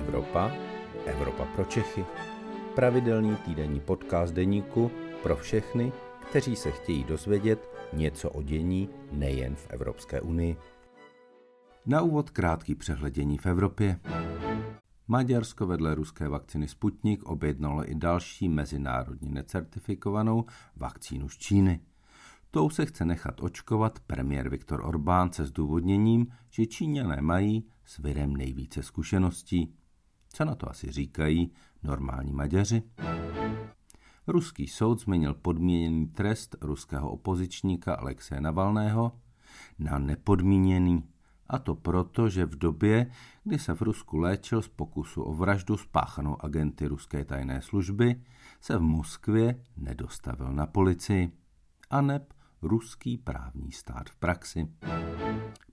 Evropa, Evropa pro Čechy. Pravidelný týdenní podcast deníku pro všechny, kteří se chtějí dozvědět něco o dění nejen v Evropské unii. Na úvod krátký přehledění v Evropě. Maďarsko vedle ruské vakciny Sputnik objednalo i další mezinárodně necertifikovanou vakcínu z Číny. Tou se chce nechat očkovat premiér Viktor Orbán se zdůvodněním, že Číňané mají s virem nejvíce zkušeností. Co na to asi říkají normální Maďaři? Ruský soud změnil podmíněný trest ruského opozičníka Alexeje Navalného na nepodmíněný. A to proto, že v době, kdy se v Rusku léčil z pokusu o vraždu spáchanou agenty ruské tajné služby, se v Moskvě nedostavil na policii. A neb ruský právní stát v praxi.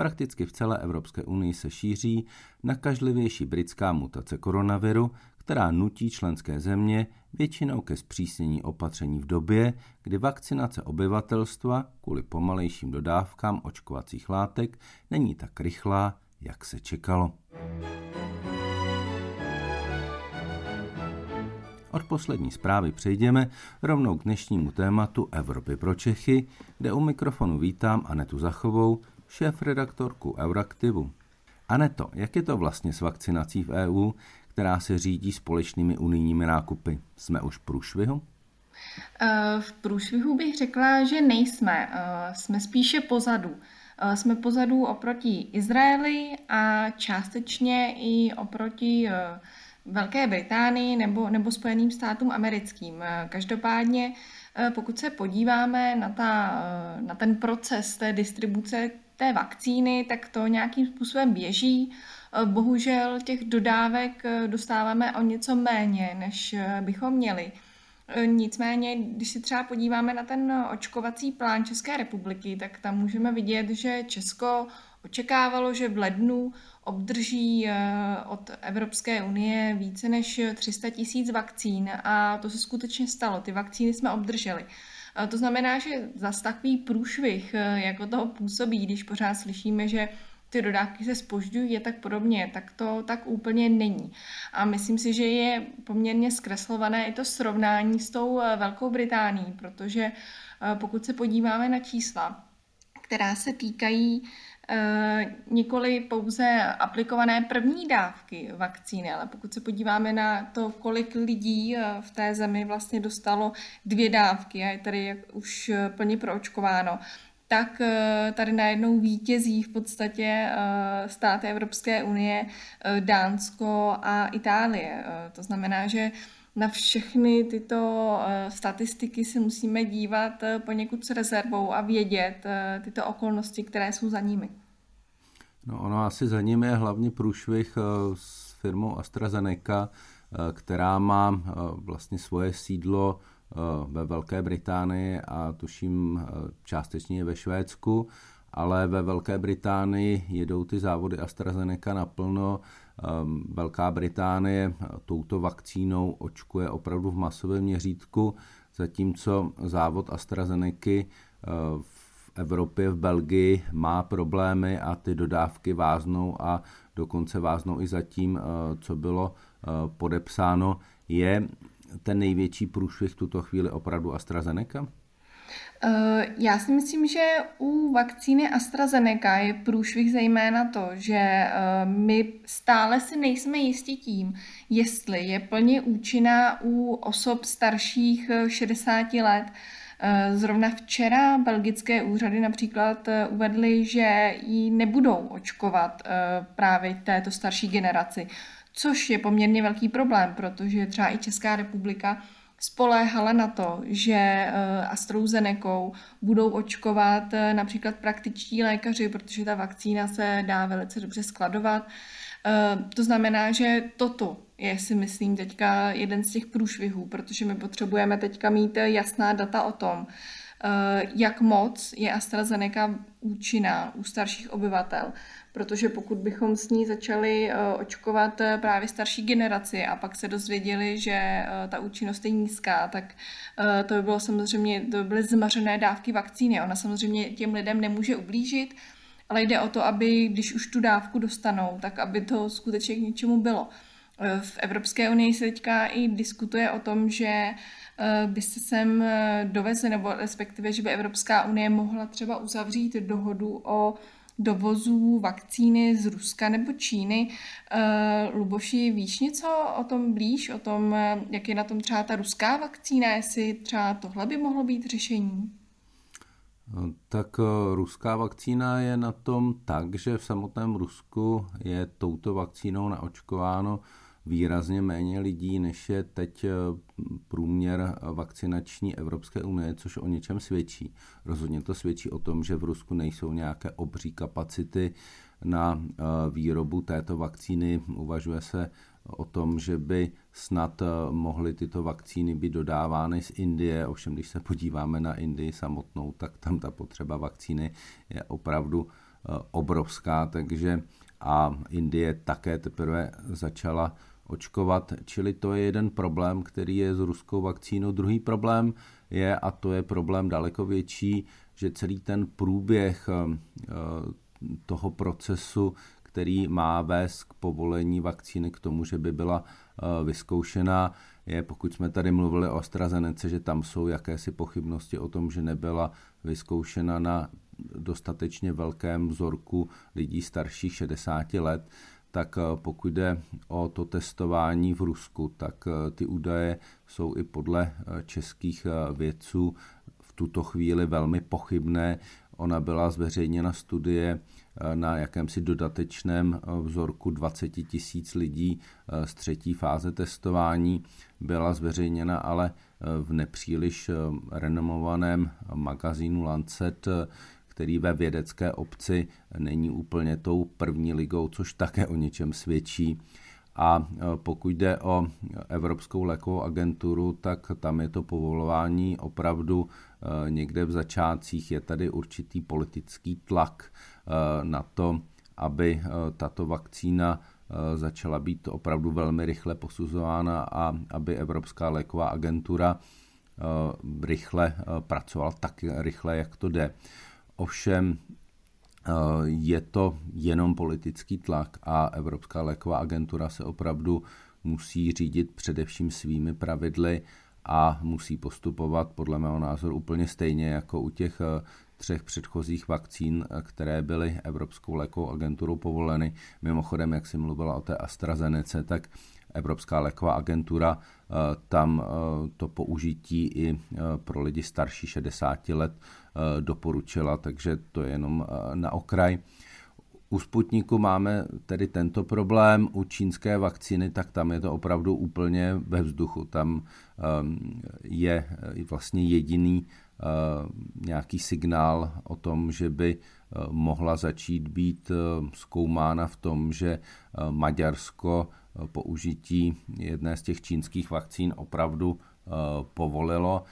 Prakticky v celé Evropské unii se šíří nakažlivější britská mutace koronaviru, která nutí členské země většinou ke zpřísnění opatření v době, kdy vakcinace obyvatelstva kvůli pomalejším dodávkám očkovacích látek není tak rychlá, jak se čekalo. Od poslední zprávy přejdeme rovnou k dnešnímu tématu Evropy pro Čechy, kde u mikrofonu vítám Anetu Zachovou, šéf-redaktorku Euraktivu. Aneto, jak je to vlastně s vakcinací v EU, která se řídí společnými unijními nákupy? Jsme už v průšvihu? Eh, v průšvihu bych řekla, že nejsme. Eh, jsme spíše pozadu. Eh, jsme pozadu oproti Izraeli a částečně i oproti Velké Británii nebo, nebo Spojeným státům americkým. Každopádně, pokud se podíváme na, ta, na ten proces té distribuce té vakcíny, tak to nějakým způsobem běží. Bohužel těch dodávek dostáváme o něco méně, než bychom měli. Nicméně, když si třeba podíváme na ten očkovací plán České republiky, tak tam můžeme vidět, že Česko očekávalo, že v lednu obdrží eh, od Evropské unie více než 300 tisíc vakcín a to se skutečně stalo. Ty vakcíny jsme obdrželi. Eh, to znamená, že zas takový průšvih, eh, jako toho působí, když pořád slyšíme, že ty dodávky se spožďují a tak podobně, tak to tak úplně není. A myslím si, že je poměrně zkreslované i to srovnání s tou Velkou Británií, protože pokud se podíváme na čísla, která se týkají Eh, nikoli pouze aplikované první dávky vakcíny, ale pokud se podíváme na to, kolik lidí eh, v té zemi vlastně dostalo dvě dávky a je tady už plně proočkováno, tak eh, tady najednou vítězí v podstatě státy Evropské unie, Dánsko a Itálie. To znamená, že na všechny tyto statistiky se musíme dívat poněkud s rezervou a vědět tyto okolnosti, které jsou za nimi. No ono asi za ním je hlavně průšvih eh, s firmou AstraZeneca, eh, která má eh, vlastně svoje sídlo ve Velké Británii a tuším částečně ve Švédsku, ale ve Velké Británii jedou ty závody AstraZeneca naplno. Velká Británie touto vakcínou očkuje opravdu v masovém měřítku, zatímco závod AstraZeneca v Evropě, v Belgii má problémy a ty dodávky váznou a dokonce váznou i zatím, eh, co bylo eh, podepsáno. Je ten největší průšvih v tuto chvíli opravdu AstraZeneca? Eh, já si myslím, že u vakcíny AstraZeneca je průšvih zejména to, že my stále si nejsme jistí tím, jestli je plně účinná u osob starších 60 let. Eh, zrovna včera belgické úřady například eh, uvedly, že ji nebudou očkovat eh, právě této starší generaci, což je poměrně velký problém, protože třeba i Česká republika spoléhala na to, že AstraZeneca budou očkovat například praktičtí lékaři, protože ta vakcína se dá velice dobře skladovat. To znamená, že toto je si myslím teďka jeden z těch průšvihů, protože my potřebujeme teďka mít jasná data o tom, eh, jak moc je AstraZeneca účinná u starších obyvatel. Protože pokud bychom s ní začali eh, očkovat eh, právě starší generaci a pak se dozvěděli, že ta účinnost je nízká, tak to by bylo samozřejmě, to by byly zmařené dávky vakcíny. Ona samozřejmě těm lidem nemůže ublížit, ale jde o to, aby když už tu dávku dostanou, tak aby to skutečně k něčemu bylo. V Evropské unii se teďka i diskutuje o tom, že by se sem dovezli, nebo respektive, že by Evropská unie mohla třeba uzavřít dohodu o dovozů vakcíny z Ruska nebo Číny. Uh, Luboši, víš něco o tom blíž, o tom, jak je na tom třeba ta ruská vakcína, jestli třeba tohle by mohlo být řešení? Tak eh, ruská vakcína je na tom tak, že v samotném Rusku je touto vakcínou naočkováno výrazně méně lidí, než je teď eh, průměr vakcinační Evropské unie, což o něčem svědčí. Rozhodně to svědčí o tom, že v Rusku nejsou nějaké obří kapacity na eh, výrobu této vakcíny. Uvažuje se o tom, že by snad eh, mohly tyto vakcíny být dodávány z Indie, ovšem když se podíváme na Indii samotnou, tak tam ta potřeba vakcíny je opravdu obrovská, takže a Indie také teprve začala očkovat, čili to je jeden problém, který je s ruskou vakcínou. Druhý problém je, a to je problém daleko větší, že celý ten průběh eh, toho procesu, který má vést k povolení vakcíny k tomu, že by byla eh, vyzkoušena, je, pokud jsme tady mluvili o AstraZeneca, že tam jsou jakési pochybnosti o tom, že nebyla vyzkoušena na dostatečně velkém vzorku lidí starších 60 let, tak eh, pokud jde o to testování v Rusku, tak eh, ty údaje jsou i podle eh, českých vědců v tuto chvíli velmi pochybné. Ona byla zveřejněna studie na jakémsi dodatečném vzorku 20 tisíc lidí z třetí fáze testování. Byla zveřejněna ale v nepříliš renomovaném magazínu Lancet, který ve vědecké obci není úplně tou první ligou, což také o něčem svědčí. A e, pokud jde o Evropskou lékovou agenturu, tak tam je to povolování opravdu e, někde v začátcích. Je tady určitý politický tlak e, na to, aby tato vakcína začala být opravdu velmi rychle posuzována a aby Evropská léková agentura rychle pracovala tak rychle, jak to jde. Ovšem eh, je to jenom politický tlak a Evropská léková agentura se opravdu musí řídit především svými pravidly a musí postupovat podle mého názoru úplně stejně jako u těch eh, třech předchozích vakcín, eh, které byly Evropskou lékovou agenturou povoleny. Mimochodem, jak jsem mluvila o té AstraZeneca, tak Evropská léková agentura tam to použití i pro lidi starší 60 let Eh, doporučila, takže to je jenom eh, na okraj. U Sputniku máme tedy tento problém, u čínské vakcíny, tak tam je to opravdu úplně ve vzduchu. Tam je eh, vlastně jediný nějaký signál o tom, že by mohla začít být zkoumána v tom, že Maďarsko použití jedné z těch čínských vakcín opravdu povolilo.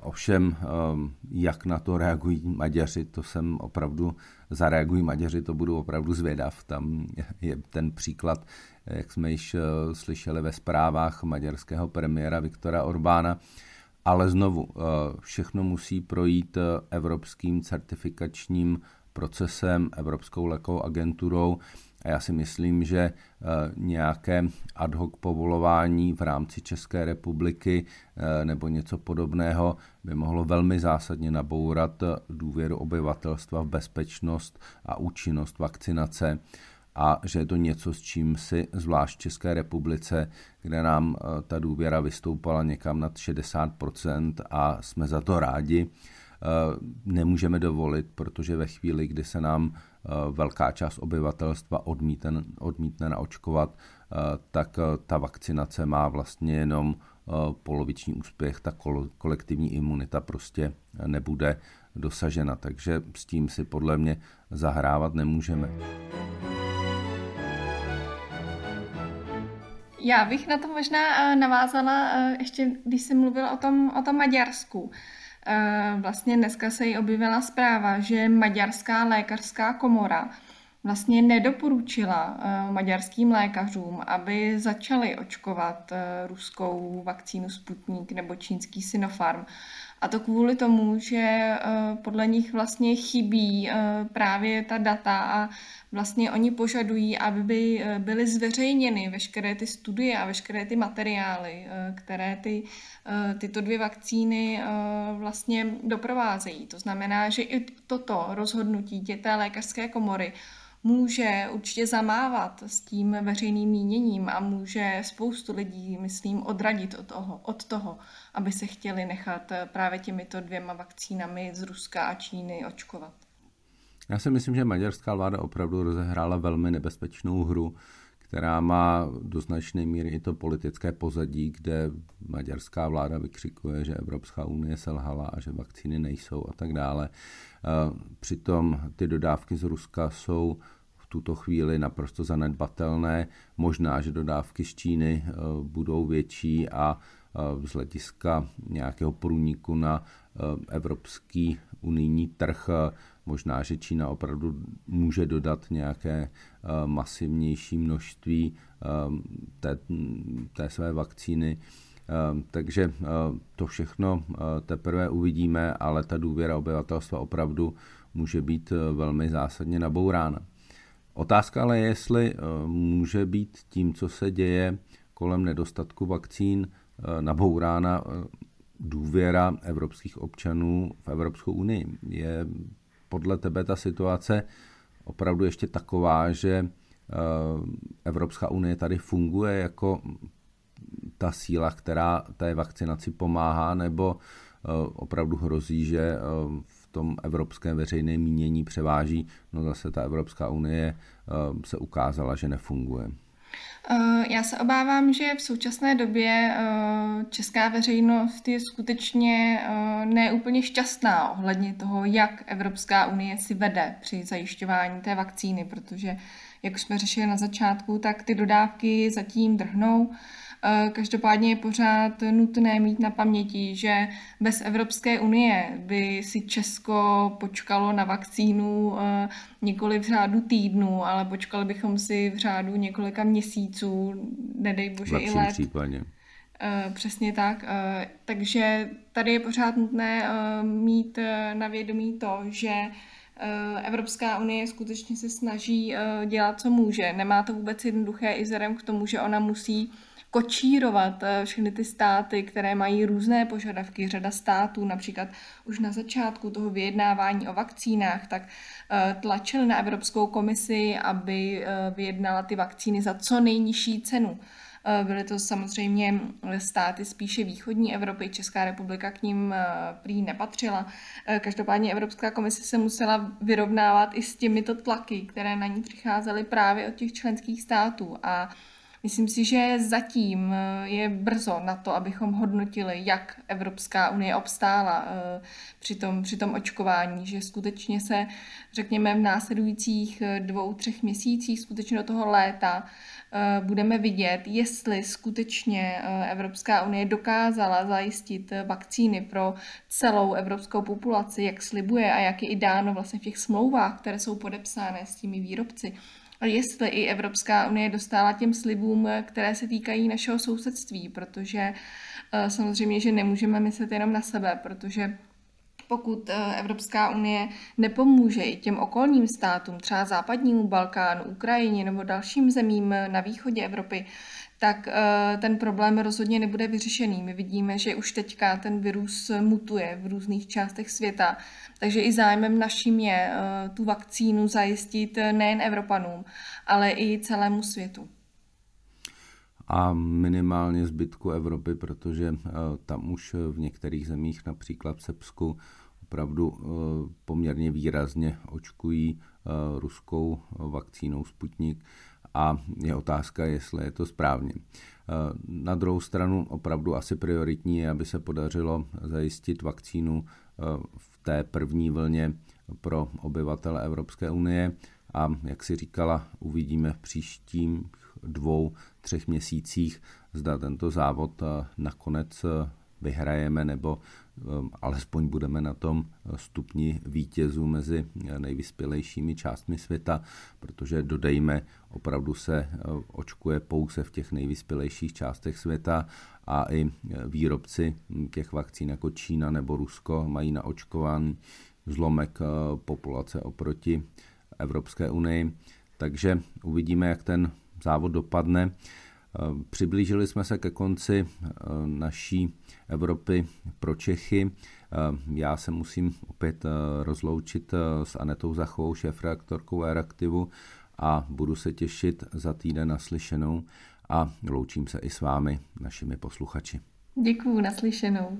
Ovšem, ehm, jak na to reagují Maďaři, to jsem opravdu, zareagují Maďaři, to budu opravdu zvědav. Tam je ten příklad, jak jsme již eh, slyšeli ve zprávách maďarského premiéra Viktora Orbána, ale znovu, eh, všechno musí projít eh, evropským certifikačním procesem, Evropskou lékovou agenturou a já si myslím, že eh, nějaké ad hoc povolování v rámci České republiky eh, nebo něco podobného by mohlo velmi zásadně nabourat důvěru obyvatelstva v bezpečnost a účinnost vakcinace. A že je to něco, s čím si zvlášť v České republice, kde nám eh, ta důvěra vystoupala někam nad 60% a jsme za to rádi, nemůžeme dovolit, protože ve chvíli, kdy se nám Eh, velká část obyvatelstva odmítne, odmítne naočkovat, eh, tak eh, ta vakcinace má vlastně jenom poloviční úspěch, ta kolektivní imunita prostě nebude dosažena, takže s tím si podle mě zahrávat nemůžeme. Já bych na to možná navázala ještě, když jsem mluvila o tom, o tom Maďarsku. Vlastně dneska se jí objevila zpráva, že Maďarská lékařská komora vlastně nedoporučila eh, maďarským lékařům, aby začali očkovat eh, ruskou vakcínu Sputnik nebo čínský Sinopharm. A to kvůli tomu, že podle nich vlastně chybí právě ta data a vlastně oni požadují, aby by byly zveřejněny veškeré ty studie a veškeré ty materiály, které ty, tyto dvě vakcíny vlastně doprovázejí. To znamená, že i toto rozhodnutí té lékařské komory může určitě zamávat s tím veřejným míněním a může spoustu lidí, myslím, odradit od toho, od toho, aby se chtěli nechat právě těmito dvěma vakcínami z Ruska a Číny očkovat. Já si myslím, že maďarská vláda opravdu rozehrála velmi nebezpečnou hru, která má do značné míry i to politické pozadí, kde maďarská vláda vykřikuje, že Evropská unie selhala a že vakcíny nejsou a tak dále. Přitom ty dodávky z Ruska jsou v tuto chvíli naprosto zanedbatelné. Možná, že dodávky z Číny eh, budou větší a eh, z hlediska nějakého průniku na eh, evropský unijní trh, možná, že Čína opravdu může dodat nějaké masivnější množství té, té své vakcíny. Takže to všechno teprve uvidíme, ale ta důvěra obyvatelstva opravdu může být velmi zásadně nabourána. Otázka ale je, jestli eh, může být tím, co se děje kolem nedostatku vakcín, eh, nabourána eh, důvěra evropských občanů v Evropskou unii. Je podle tebe ta situace opravdu ještě taková, že Evropská unie tady funguje jako ta síla, která té vakcinaci pomáhá, nebo opravdu hrozí, že tom evropském veřejném mínění převáží, no zase ta Evropská unie eh, se ukázala, že nefunguje. Eh, já se obávám, že v současné době eh, česká veřejnost je skutečně neúplně šťastná ohledně toho, jak Evropská unie si vede při zajišťování té vakcíny, protože, jak už jsme řešili na začátku, tak ty dodávky zatím drhnou. Eh, každopádně je pořád nutné mít na paměti, že bez Evropské unie by si Česko počkalo na vakcínu eh, nikoli v řádu týdnů, ale počkali bychom si v řádu několika měsíců, nedej bože i let. Případně. Eh, přesně tak. Takže tady je pořád nutné mít na vědomí to, že Evropská unie skutečně se snaží dělat, co může. Nemá to vůbec jednoduché i vzhledem k tomu, že ona musí kočírovat eh, všechny ty státy, které mají různé požadavky. Řada států, například už na začátku toho vyjednávání o vakcínách, tak eh, tlačili na Evropskou komisi, aby eh, vyjednala ty vakcíny za co nejnižší cenu. Byly to samozřejmě státy spíše východní Evropy, Česká republika k ním prý nepatřila. Každopádně Evropská komise se musela vyrovnávat i s těmito tlaky, které na ní přicházely právě od těch členských států. A Myslím si, že zatím eh, je brzo na to, abychom hodnotili, jak Evropská unie obstála eh, při tom, při tom očkování, že skutečně se, řekněme, v následujících eh, dvou, třech měsících, skutečně do toho léta, budeme vidět, jestli skutečně Evropská unie dokázala zajistit vakcíny pro celou evropskou populaci, jak slibuje a jak je i dáno vlastně v těch smlouvách, které jsou podepsány s těmi výrobci jestli i Evropská unie dostala těm slibům, které se týkají našeho sousedství, protože eh, samozřejmě, že nemůžeme myslet jenom na sebe, protože pokud eh, Evropská unie nepomůže i těm okolním státům, třeba západnímu Balkánu, Ukrajině nebo dalším zemím na východě Evropy, tak eh, ten problém rozhodně nebude vyřešený. My vidíme, že už teďka ten virus mutuje v různých částech světa, takže i zájmem naším je eh, tu vakcínu zajistit nejen Evropanům, ale i celému světu. A minimálně zbytku Evropy, protože eh, tam už v některých zemích, například v Srbsku, opravdu poměrně výrazně očkují ruskou vakcínou Sputnik a je otázka, jestli je to správně. Eh, na druhou stranu opravdu asi prioritní je, aby se podařilo zajistit vakcínu eh, v té první vlně pro obyvatele Evropské unie a jak si říkala, uvidíme v příštím dvou, třech měsících, zda tento závod eh, nakonec vyhrajeme nebo alespoň budeme na tom stupni vítězů mezi nejvyspělejšími částmi světa, protože dodejme, opravdu se očkuje pouze v těch nejvyspělejších částech světa a i výrobci těch vakcín jako Čína nebo Rusko mají na očkování zlomek populace oproti Evropské unii. Takže uvidíme, jak ten závod dopadne. Přiblížili jsme se ke konci naší Evropy pro Čechy. Já se musím opět rozloučit s Anetou Zachovou, šéf-reaktorkou Aeraktivu a budu se těšit za týden naslyšenou a loučím se i s vámi, našimi posluchači. Děkuju, naslyšenou.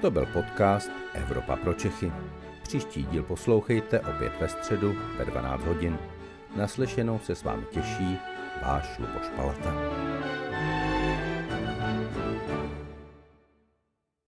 To byl podcast Evropa pro Čechy. Příští díl poslouchejte opět ve středu ve 12 hodin. Naslyšenou se s vámi těší acho no pós-palatá.